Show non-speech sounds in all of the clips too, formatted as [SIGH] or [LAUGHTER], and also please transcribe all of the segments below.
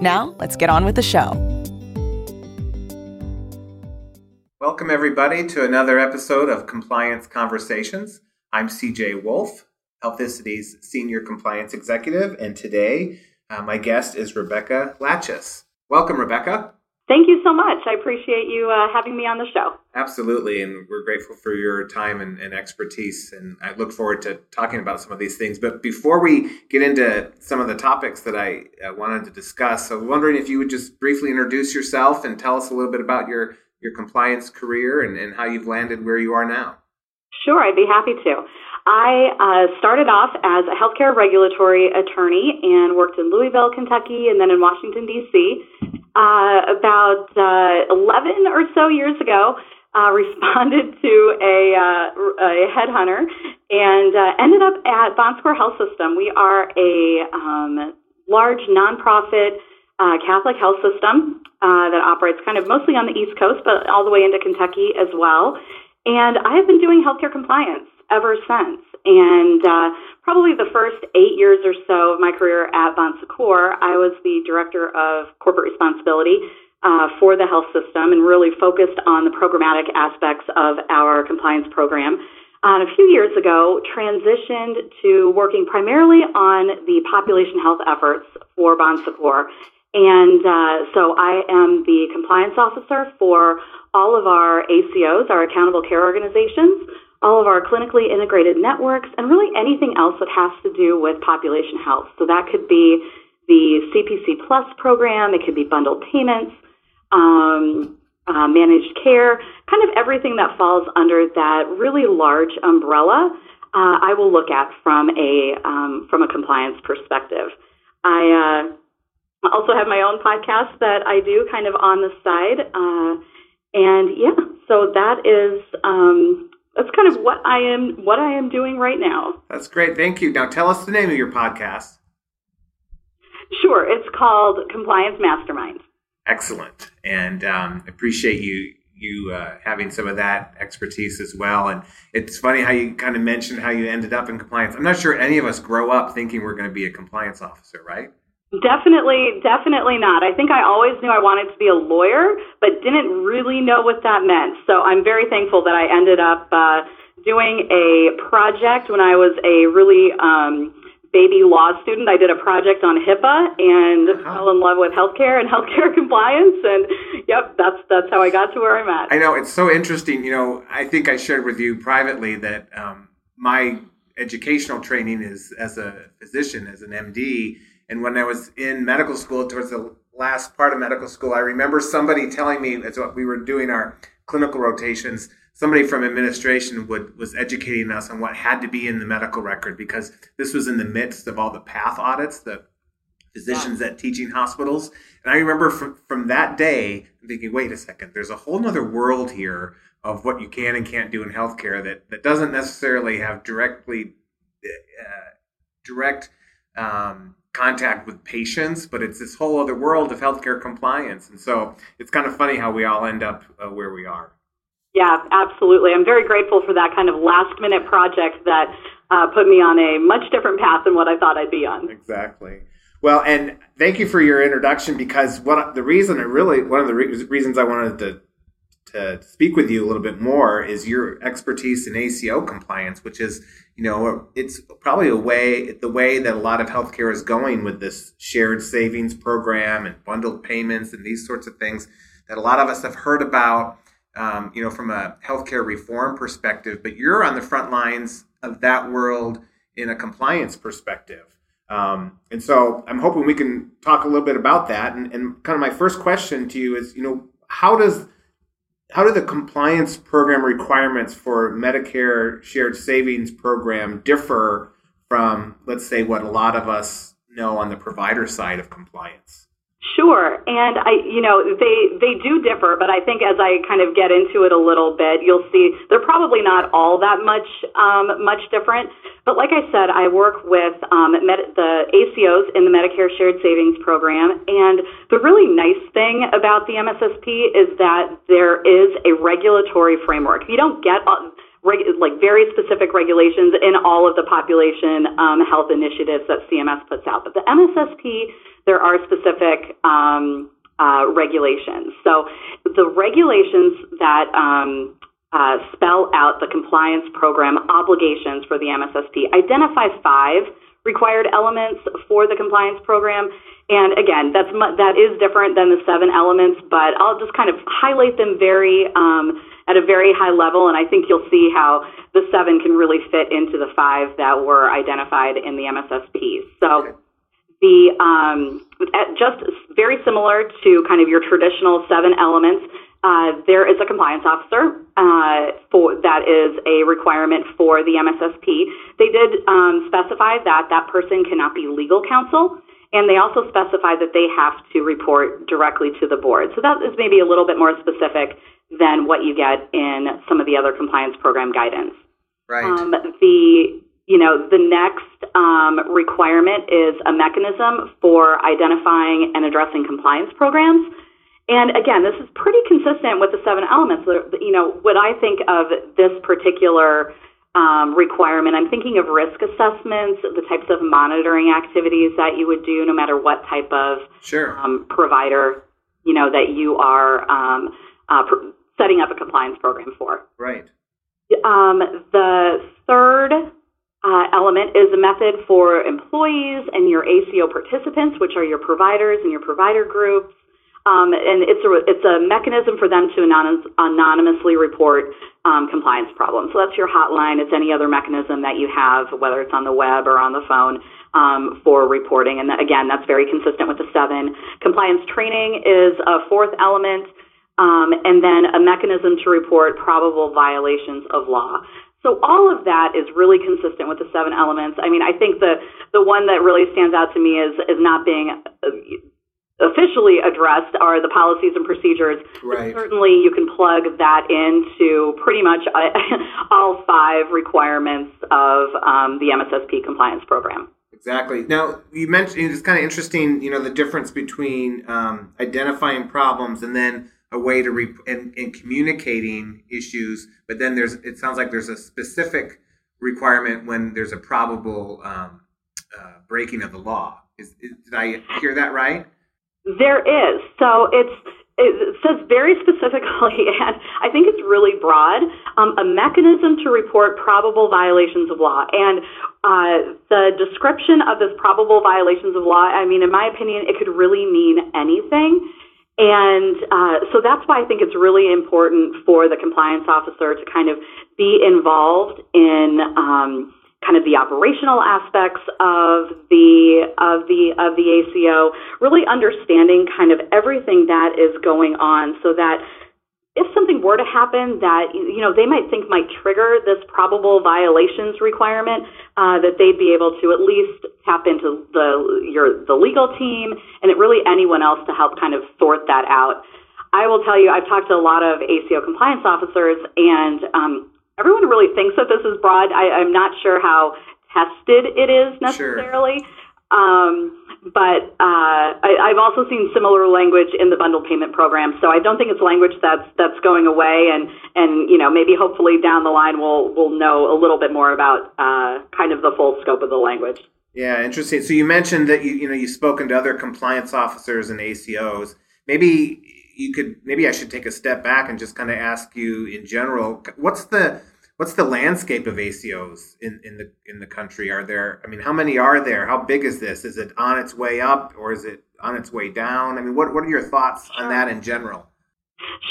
Now, let's get on with the show. Welcome, everybody, to another episode of Compliance Conversations. I'm CJ Wolf, Healthicity's Senior Compliance Executive, and today uh, my guest is Rebecca Latches. Welcome, Rebecca. Thank you so much. I appreciate you uh, having me on the show. Absolutely, and we're grateful for your time and, and, expertise, and I look forward to talking about some of these things. But before we get into some of the topics that I uh, wanted to discuss, I was wondering if you would just briefly introduce yourself and tell us a little bit about your, your compliance career and, and how you've landed where you are now. Sure, I'd be happy to. I uh, started off as a healthcare regulatory attorney and worked in Louisville, Kentucky, and then in Washington, D.C. Uh, about uh, 11 or so years ago, uh, [LAUGHS] responded to a, uh, a headhunter and uh, ended up at Bon Secours Health System. We are a um, large nonprofit uh, Catholic health system that operates kind of mostly on the East Coast, but all the way into Kentucky as well. And I have been doing healthcare compliance ever since. And probably the first eight years or so of my career at Bon Secours, I was the director of corporate responsibility uh, for the health system and really focused on the programmatic aspects of our compliance program. Uh, a few years ago, transitioned to working primarily on the population health efforts for Bon Secours. And uh, so I am the compliance officer for all of our ACOs, our accountable care organizations, all of our clinically integrated networks, and really anything else that has to do with population health. So that could be the CPC Plus program, it could be bundled payments, um, uh, managed care, kind of everything that falls under that really large umbrella. Uh, I will look at from a um, from a compliance perspective. I uh, also have my own podcast that I do kind of on the side, uh, and yeah, so that is um, that's kind of what I am what I am doing right now. That's great. Thank you. Now tell us the name of your podcast. Sure, it's called Compliance Mastermind. Excellent, and um, appreciate you you uh, having some of that expertise as well. And it's funny how you kind of mentioned how you ended up in compliance. I'm not sure any of us grow up thinking we're going to be a compliance officer, right? Definitely, definitely not. I think I always knew I wanted to be a lawyer, but didn't really know what that meant. So I'm very thankful that I ended up uh, doing a project when I was a really um, baby law student. I did a project on HIPAA and uh-huh. fell in love with healthcare and [LAUGHS] healthcare compliance. And yep, that's that's how I got to where I'm at. I know it's so interesting. You know, I think I shared with you privately that um, my educational training is as a physician, as an MD and when I was in medical school, towards the last part of medical school, I remember somebody telling me as we were doing our clinical rotations, somebody from administration would was educating us on what had to be in the medical record because this was in the midst of all the path audits, the physicians at teaching hospitals. And I remember from, from that day thinking, wait a second, there's a whole other world here of what you can and can't do in healthcare that, that doesn't necessarily have directly uh, direct um, contact with patients, but it's this whole other world of healthcare compliance. And so it's kind of funny how we all end up uh, where we are. Yeah, absolutely. I'm very grateful for that kind of last minute project that uh, put me on a much different path than what I thought I'd be on. Exactly. Well, and thank you for your introduction because what the reason I really one of the re- reasons I wanted to to speak with you a little bit more is your expertise in ACO compliance, which is, you know, it's probably a way, the way that a lot of healthcare is going with this shared savings program and bundled payments and these sorts of things that a lot of us have heard about, um, you know, from a healthcare reform perspective. But you're on the front lines of that world in a compliance perspective. Um, and so I'm hoping we can talk a little bit about that. And, and kind of my first question to you is, you know, how does how do the compliance program requirements for Medicare shared savings program differ from, let's say, what a lot of us know on the provider side of compliance? Sure, and I, you know, they they do differ, but I think as I kind of get into it a little bit, you'll see they're probably not all that much um, much different. But like I said, I work with um, med- the ACOs in the Medicare Shared Savings Program, and the really nice thing about the MSSP is that there is a regulatory framework. You don't get uh, reg- like very specific regulations in all of the population um, health initiatives that CMS puts out, but the MSSP there are specific um, uh, regulations. So the regulations that um, uh, spell out the compliance program obligations for the MSSP identify five required elements for the compliance program. And again, that's that is different than the seven elements, but I'll just kind of highlight them very um, at a very high level, and I think you'll see how the seven can really fit into the five that were identified in the MSSP. So the um, just very similar to kind of your traditional seven elements. Uh, there is a compliance officer uh, for that is a requirement for the MSSP. They did um, specify that that person cannot be legal counsel, and they also specify that they have to report directly to the board. So that is maybe a little bit more specific than what you get in some of the other compliance program guidance. Right. Um, the you know, the next um, requirement is a mechanism for identifying and addressing compliance programs. And again, this is pretty consistent with the seven elements. You know, when I think of this particular um, requirement, I'm thinking of risk assessments, the types of monitoring activities that you would do, no matter what type of sure. um, provider, you know, that you are um, uh, pr- setting up a compliance program for. Right. Um, the third uh, element is a method for employees and your ACO participants, which are your providers and your provider groups. Um, and it's a, it's a mechanism for them to anonymous, anonymously report um, compliance problems. So that's your hotline. It's any other mechanism that you have, whether it's on the web or on the phone, um, for reporting. And again, that's very consistent with the seven. Compliance training is a fourth element. Um, and then a mechanism to report probable violations of law. So all of that is really consistent with the seven elements. I mean, I think the the one that really stands out to me is is not being uh, officially addressed are the policies and procedures. Right. Certainly, you can plug that into pretty much uh, [LAUGHS] all five requirements of um, the MSSP compliance program. Exactly. Now you mentioned it's kind of interesting. You know the difference between um, identifying problems and then a way to re- and, communicating issues, but then there's it sounds like there's a specific requirement when there's a probable um, uh, breaking of the law. Is, is, did I hear that right? There is. So it's it says very specifically, [LAUGHS] and I think it's really broad, um, a mechanism to report probable violations of law. And uh, the description of this probable violations of law, I mean, in my opinion, it could really mean anything. And uh, so that's why I think it's really important for the compliance officer to kind of be involved in um, kind of the operational aspects of the of the of the ACO, really understanding kind of everything that is going on, so that if something were to happen that you know they might think might trigger this probable violations requirement, uh, that they'd be able to at least tap into the your the legal team and really anyone else to help kind of sort that out. I will tell you, I've talked to a lot of ACO compliance officers, and um, everyone really thinks that this is broad. I, I'm not sure how tested it is necessarily. Sure. Um, but uh, I, have also seen similar language in the bundle payment program. So I don't think it's language that's that's going away. And and you know maybe hopefully down the line we'll we'll know a little bit more about uh, kind of the full scope of the language. Yeah, interesting. So you mentioned that you you know you've spoken to other compliance officers and ACOs. Maybe you could maybe I should take a step back and just kind of ask you in general, what's the what's the landscape of ACOs in, in the in the country? Are there? I mean, how many are there? How big is this? Is it on its way up or is it on its way down? I mean, what what are your thoughts on that in general?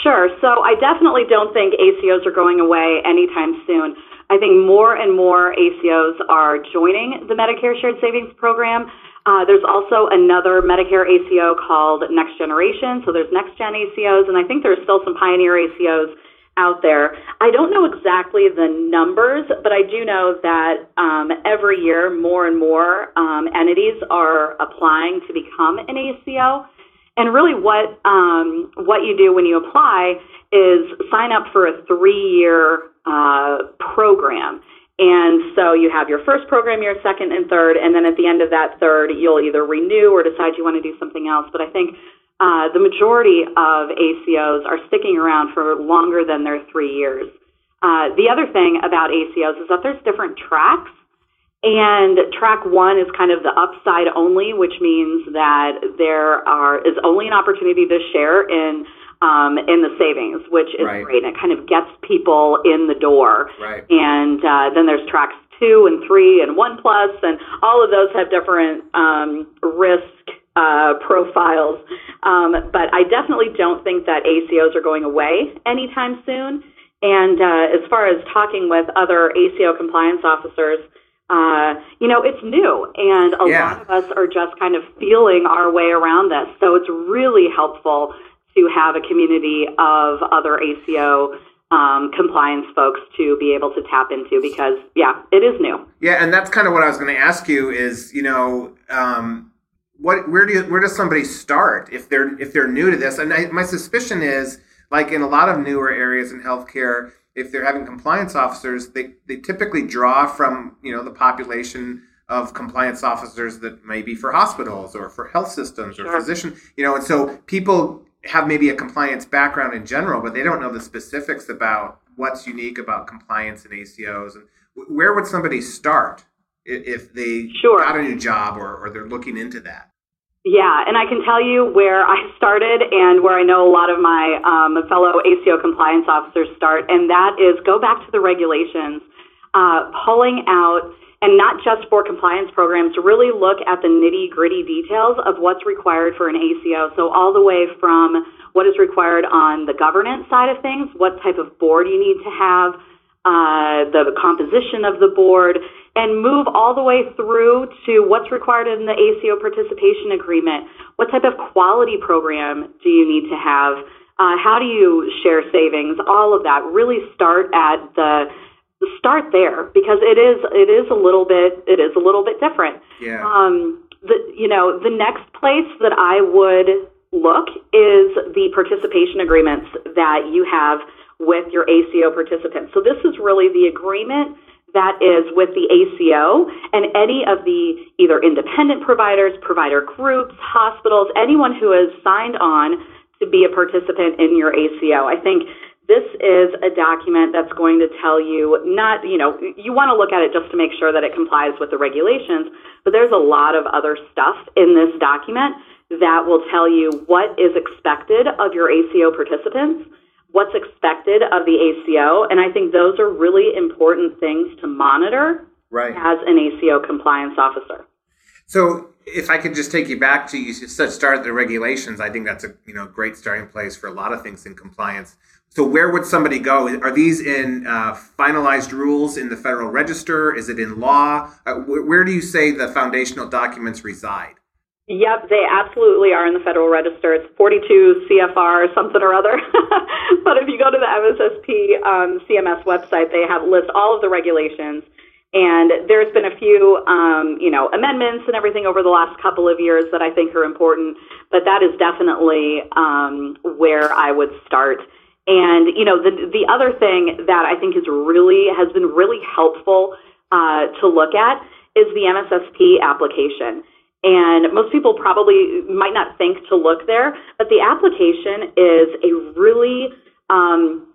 Sure. So I definitely don't think ACOs are going away anytime soon. I think more and more ACOs are joining the Medicare Shared Savings Program. Uh, there's also another Medicare ACO called Next Generation. So there's Next Gen ACOs, and I think there's still some Pioneer ACOs out there. I don't know exactly the numbers, but I do know that um, every year more and more um, entities are applying to become an ACO. And really, what um, what you do when you apply is sign up for a three year uh, program. And so you have your first program, your second and third, and then at the end of that third, you'll either renew or decide you want to do something else. But I think uh, the majority of ACOs are sticking around for longer than their three years. Uh, the other thing about ACOs is that there's different tracks. And track one is kind of the upside only, which means that there are is only an opportunity to share in um, in the savings, which is Right. great. And it kind of gets people in the door. Right. And uh, then there's tracks two and three and one plus, and all of those have different um, risk uh, profiles. Um, but I definitely don't think that ACOs are going away anytime soon. And uh, as far as talking with other ACO compliance officers, uh, you know, it's new, and a Yeah. lot of us are just kind of feeling our way around this. So it's really helpful to have a community of other ACO um, compliance folks to be able to tap into because, yeah, it is new. Yeah, and that's kind of what I was going to ask you is, you know, um, what where do you, where does somebody start if they're if they're new to this? And I, my suspicion is, like in a lot of newer areas in healthcare, if they're having compliance officers, they they typically draw from you know the population of compliance officers that may be for hospitals or for health systems or Sure. physician, you know, and so people have maybe a compliance background in general, but they don't know the specifics about what's unique about compliance in ACOs and where would somebody start if they Sure. got a new job or, or they're looking into that? Yeah, and I can tell you where I started and where I know a lot of my um, fellow ACO compliance officers start, and that is go back to the regulations, uh, pulling out, and not just for compliance programs, to really look at the nitty gritty details of what's required for an ACO. So, all the way from what is required on the governance side of things, what type of board you need to have, uh, the composition of the board, and move all the way through to what's required in the ACO participation agreement. What type of quality program do you need to have? Uh, how do you share savings? All of that. Really start at the start there because it is it is a little bit it is a little bit different. Yeah. Um, the you know the next place that I would look is the participation agreements that you have with your ACO participants. So this is really the agreement that is with the ACO and any of the either independent providers, provider groups, hospitals, anyone who has signed on to be a participant in your ACO. I think this is a document that's going to tell you not, you know, you want to look at it just to make sure that it complies with the regulations, but there's a lot of other stuff in this document that will tell you what is expected of your ACO participants, what's expected of the ACO, and I think those are really important things to monitor Right. as an ACO compliance officer. So if I could just take you back to you said start the regulations, I think that's a you know great starting place for a lot of things in compliance. So where would somebody go? Are these in uh, finalized rules in the Federal Register? Is it in law? Uh, wh- where do you say the foundational documents reside? Yep, they absolutely are in the Federal Register. It's 42 CFR something or other. [LAUGHS] but if you go to the MSSP um, CMS website, they have list all of the regulations. And there's been a few, um, you know, amendments and everything over the last couple of years that I think are important. But that is definitely um, where I would start. And you know, the the other thing that I think is really has been really helpful uh, to look at is the MSSP application. And most people probably might not think to look there, but the application is a really um,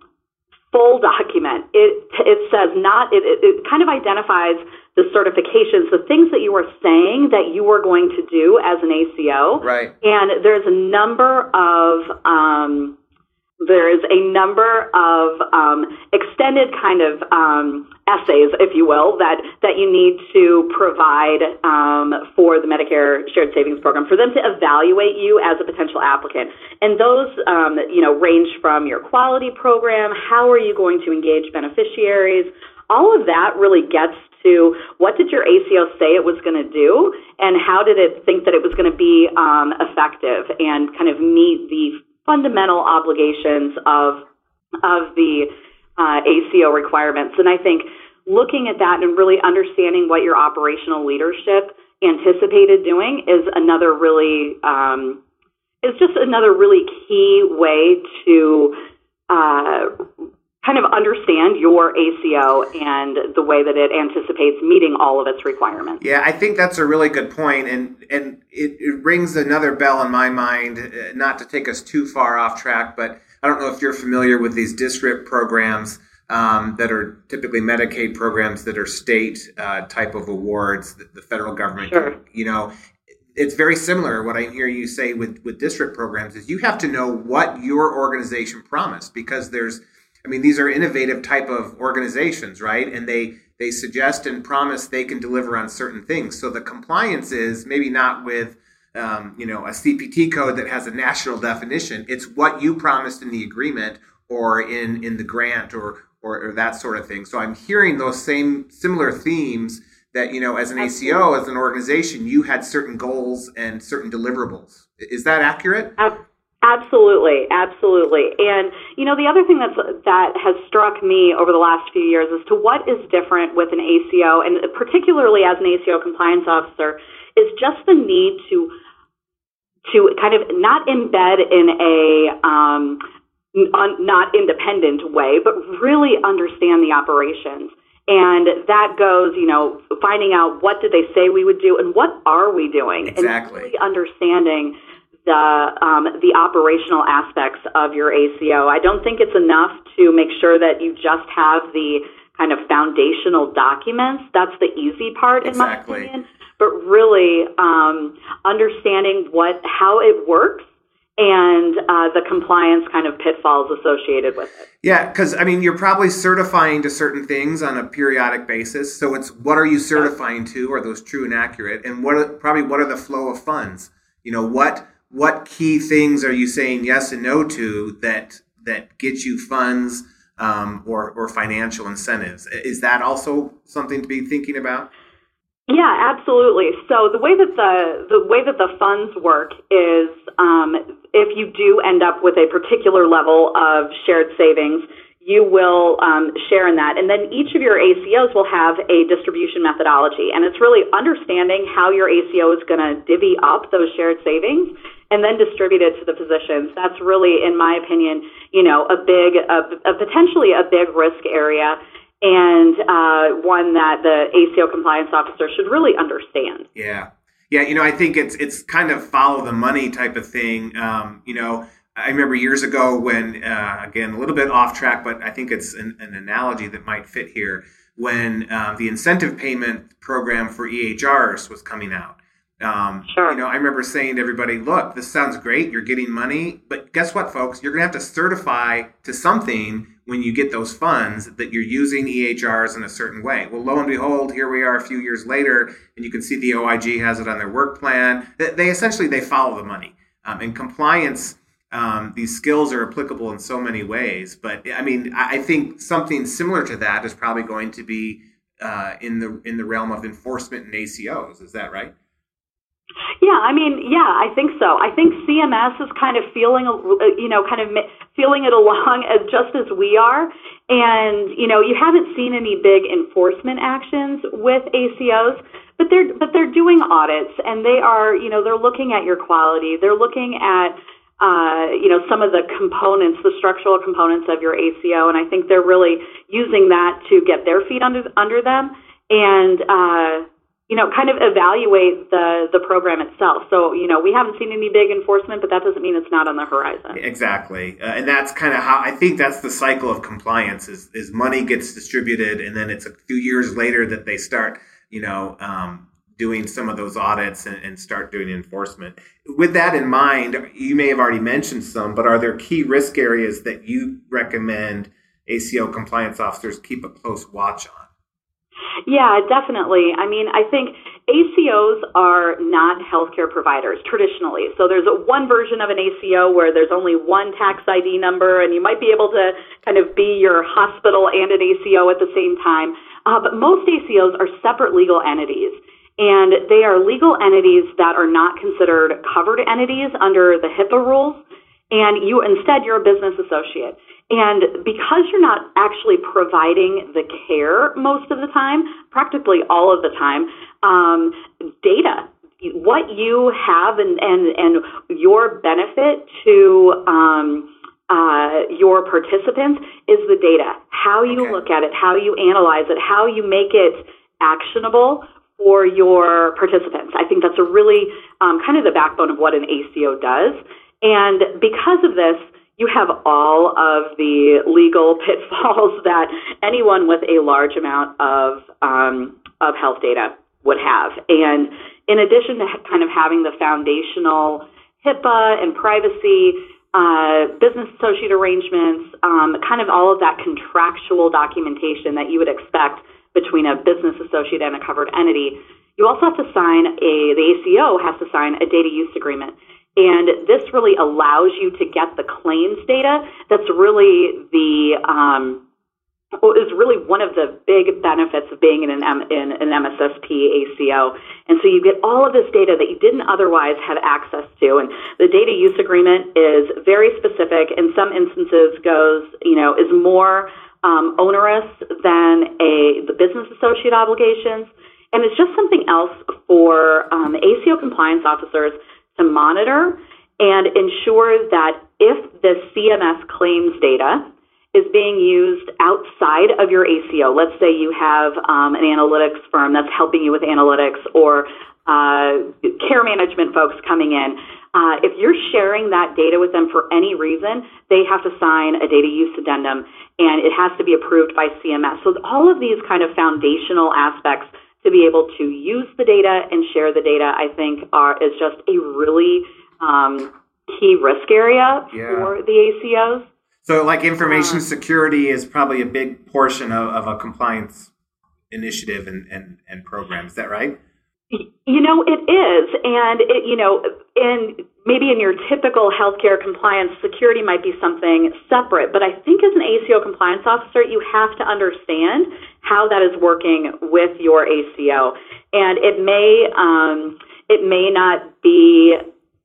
full document. It it says not it, it, kind of identifies the certifications, the things that you are saying that you are going to do as an ACO. Right. And there's a number of um, there is a number of um, extended kind of um, essays, if you will, that that you need to provide um, for the Medicare Shared Savings Program for them to evaluate you as a potential applicant. And those, um, you know, range from your quality program, how are you going to engage beneficiaries, all of that really gets to what did your ACO say it was going to do, and how did it think that it was going to be um, effective and kind of meet the fundamental obligations of of the uh, ACO requirements. And I think looking at that and really understanding what your operational leadership anticipated doing is another really um, is just another really key way to uh, kind of understand your ACO and the way that it anticipates meeting all of its requirements. Yeah, I think that's a really good point, and and it, it rings another bell in my mind. Uh, not to take us too far off track, but I don't know if you're familiar with these DSRIP programs. Um, that are typically Medicaid programs that are state uh, type of awards that the federal government, sure. you know, it's very similar. What I hear you say with with DSRIP programs is you have to know what your organization promised because there's I mean, these are innovative type of organizations, right? And they they suggest and promise they can deliver on certain things. So the compliance is maybe not with um, you know a CPT code that has a national definition. It's what you promised in the agreement or in in the grant or or, or that sort of thing. So I'm hearing those same similar themes that you know as an Absolutely. ACO as an organization you had certain goals and certain deliverables. Is that accurate? Absolutely, absolutely. Absolutely. And you know, the other thing that's that has struck me over the last few years as to what is different with an ACO, and particularly as an ACO compliance officer, is just the need to to kind of not embed in a um, not independent way, but really understand the operations. And that goes, you know, finding out what did they say we would do and what are we doing, exactly. and really understanding the um, the operational aspects of your ACO. I don't think it's enough to make sure that you just have the kind of foundational documents. That's the easy part, exactly. in my opinion. But really, um, understanding what how it works and uh, the compliance kind of pitfalls associated with it. Yeah, because I mean, you're probably certifying to certain things on a periodic basis. So it's what are you certifying to? Are those true and accurate? And what are, probably what are the flow of funds? You know what what key things are you saying yes and no to that that get you funds um, or or financial incentives? Is that also something to be thinking about? Yeah, absolutely. So the way that the the way that the funds work is um, if you do end up with a particular level of shared savings, you will um, share in that. And then each of your ACOs will have a distribution methodology. And it's really understanding how your ACO is going to divvy up those shared savings and then distribute it to the physicians. That's really, in my opinion, you know, a big, a, a potentially a big risk area and uh, one that the ACO compliance officer should really understand. Yeah. Yeah, you know, I think it's it's kind of follow the money type of thing. Um, you know, I remember years ago when, uh, again, a little bit off track, but I think it's an, an analogy that might fit here. When um, the incentive payment program for EHRs was coming out, um, sure. You know, I remember saying to everybody, look, this sounds great. You're getting money. But guess what, folks? You're going to have to certify to something when you get those funds that you're using EHRs in a certain way. Well, lo and behold, here we are a few years later, and you can see the OIG has it on their work plan. They, they essentially they follow the money. Um, in compliance, um, these skills are applicable in so many ways. But I mean, I, think something similar to that is probably going to be uh, in the in the realm of enforcement and ACOs. Is that right? Yeah, I mean, yeah, I think so. I think CMS is kind of feeling, you know, kind of feeling it [LAUGHS] along as just as we are. And you know, you haven't seen any big enforcement actions with ACOs, but they're but they're doing audits and they are, you know, they're looking at your quality. They're looking at uh, you know, some of the components, the structural components of your ACO, and I think they're really using that to get their feet under under them and uh, you know, kind of evaluate the the program itself. So, you know, we haven't seen any big enforcement, but that doesn't mean it's not on the horizon. Exactly, uh, and that's kind of how I think that's the cycle of compliance: is is money gets distributed, and then it's a few years later that they start, you know. Um, doing some of those audits and, and start doing enforcement. With that in mind, you may have already mentioned some, but are there key risk areas that you recommend ACO compliance officers keep a close watch on? Yeah, definitely. I mean, I think ACOs are not healthcare providers traditionally. So there's a, one version of an ACO where there's only one tax ID number, and you might be able to kind of be your hospital and an ACO at the same time. Uh, but most ACOs are separate legal entities. And they are legal entities that are not considered covered entities under the HIPAA rules. And you instead you're a business associate. And because you're not actually providing the care most of the time, practically all of the time, um, data what you have and, and, and your benefit to um, uh, your participants is the data. How you okay. look at it, how you analyze it, how you make it actionable for your participants. I think that's a really um, kind of the backbone of what an ACO does. And because of this, you have all of the legal [LAUGHS] pitfalls that anyone with a large amount of um, of health data would have. And in addition to kind of having the foundational HIPAA and privacy, uh, business associate arrangements, um, kind of all of that contractual documentation that you would expect between a business associate and a covered entity. You also have to sign a, the ACO has to sign a data use agreement. And this really allows you to get the claims data that's really the, um, is really one of the big benefits of being in an, M, in an MSSP ACO. And so you get all of this data that you didn't otherwise have access to. And the data use agreement is very specific. In some instances, goes you know is more um, onerous than a the business associate obligations. And it's just something else for um, ACO compliance officers to monitor and ensure that if the CMS claims data is being used outside of your ACO, let's say you have um, an analytics firm that's helping you with analytics or uh, care management folks coming in, uh, if you're sharing that data with them for any reason, they have to sign a data use addendum and it has to be approved by CMS. So all of these kind of foundational aspects to be able to use the data and share the data, I think, are is just a really um, key risk area yeah. for the ACOs. So, like information security is probably a big portion of, of a compliance initiative and, and, and program. Is that right? You know, it is. And, it, you know, in maybe in your typical healthcare compliance, security might be something separate. But I think as an ACO compliance officer, you have to understand how that is working with your ACO. And it may, um, it may not be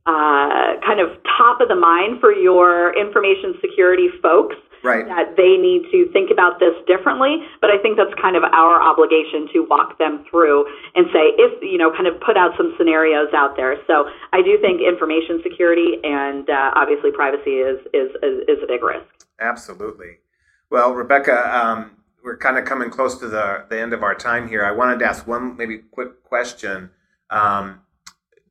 uh, kind of top of the mind for your information security folks right. that they need to think about this differently. But I think that's kind of our obligation to walk them through and say, if, you know, kind of put out some scenarios out there. So I do think information security and uh, obviously privacy is, is, is, is, a big risk. Absolutely. Well, Rebecca, um, we're kind of coming close to the, the end of our time here. I wanted to ask one maybe quick question. Um,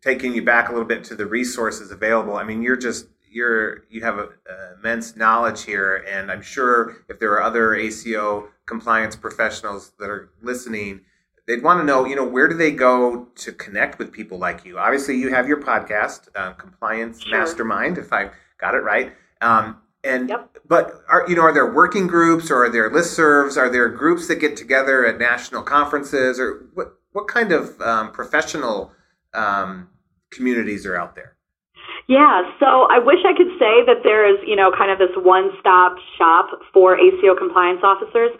taking you back a little bit to the resources available. I mean, you're just you're you have a, a immense knowledge here, and I'm sure if there are other ACO compliance professionals that are listening, they'd want to know, you know, where do they go to connect with people like you? Obviously, you have your podcast, uh, Compliance sure. Mastermind, if I got it right. Um, and yep. but are you know are there working groups or are there listservs? Are there groups that get together at national conferences or what what kind of um, professional um, communities are out there? Yeah, so I wish I could say that there is, you know, kind of this one-stop shop for ACO compliance officers,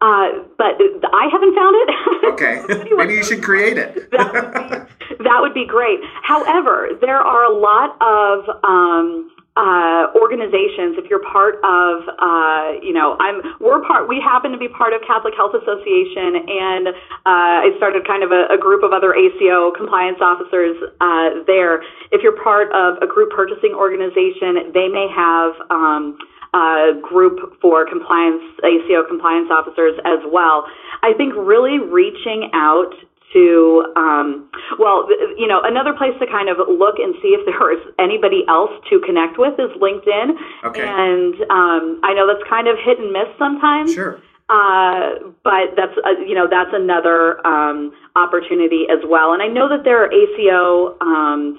uh, but I haven't found it. [LAUGHS] Okay, maybe you should create it. [LAUGHS] that, would be, that would be great. However, there are a lot of um, uh, organizations, if you're part of, uh, you know, I'm, we're part, we happen to be part of Catholic Health Association, and uh, I started kind of a, a group of other ACO compliance officers uh, there. If you're part of a group purchasing organization, they may have um, a group for compliance, ACO compliance officers as well. I think really reaching out to, um, well, you know, another place to kind of look and see if there is anybody else to connect with is LinkedIn. Okay. And um, I know that's kind of hit and miss sometimes. Sure. Uh, but that's uh, you know that's another um, opportunity as well. And I know that there are ACO um,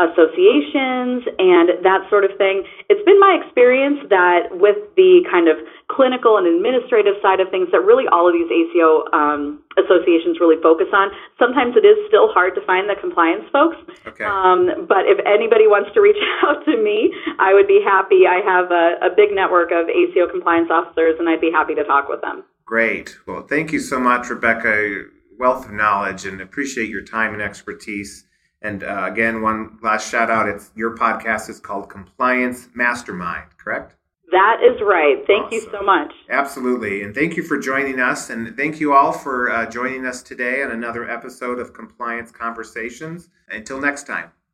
associations and that sort of thing. It's been my experience that with the kind of clinical and administrative side of things that really all of these ACO um, associations really focus on. Sometimes it is still hard to find the compliance folks. Okay. Um, but if anybody wants to reach [LAUGHS] out to me, I would be happy. I have a, a big network of ACO compliance officers and I'd be happy to talk with them. Great. Well, thank you so much, Rebecca. Wealth of knowledge and appreciate your time and expertise. And uh, again, one last shout out. It's your podcast is called Compliance Mastermind, correct? That is right. Thank awesome. you so much. Absolutely. And thank you for joining us. And thank you all for uh, joining us today on another episode of Compliance Conversations. Until next time.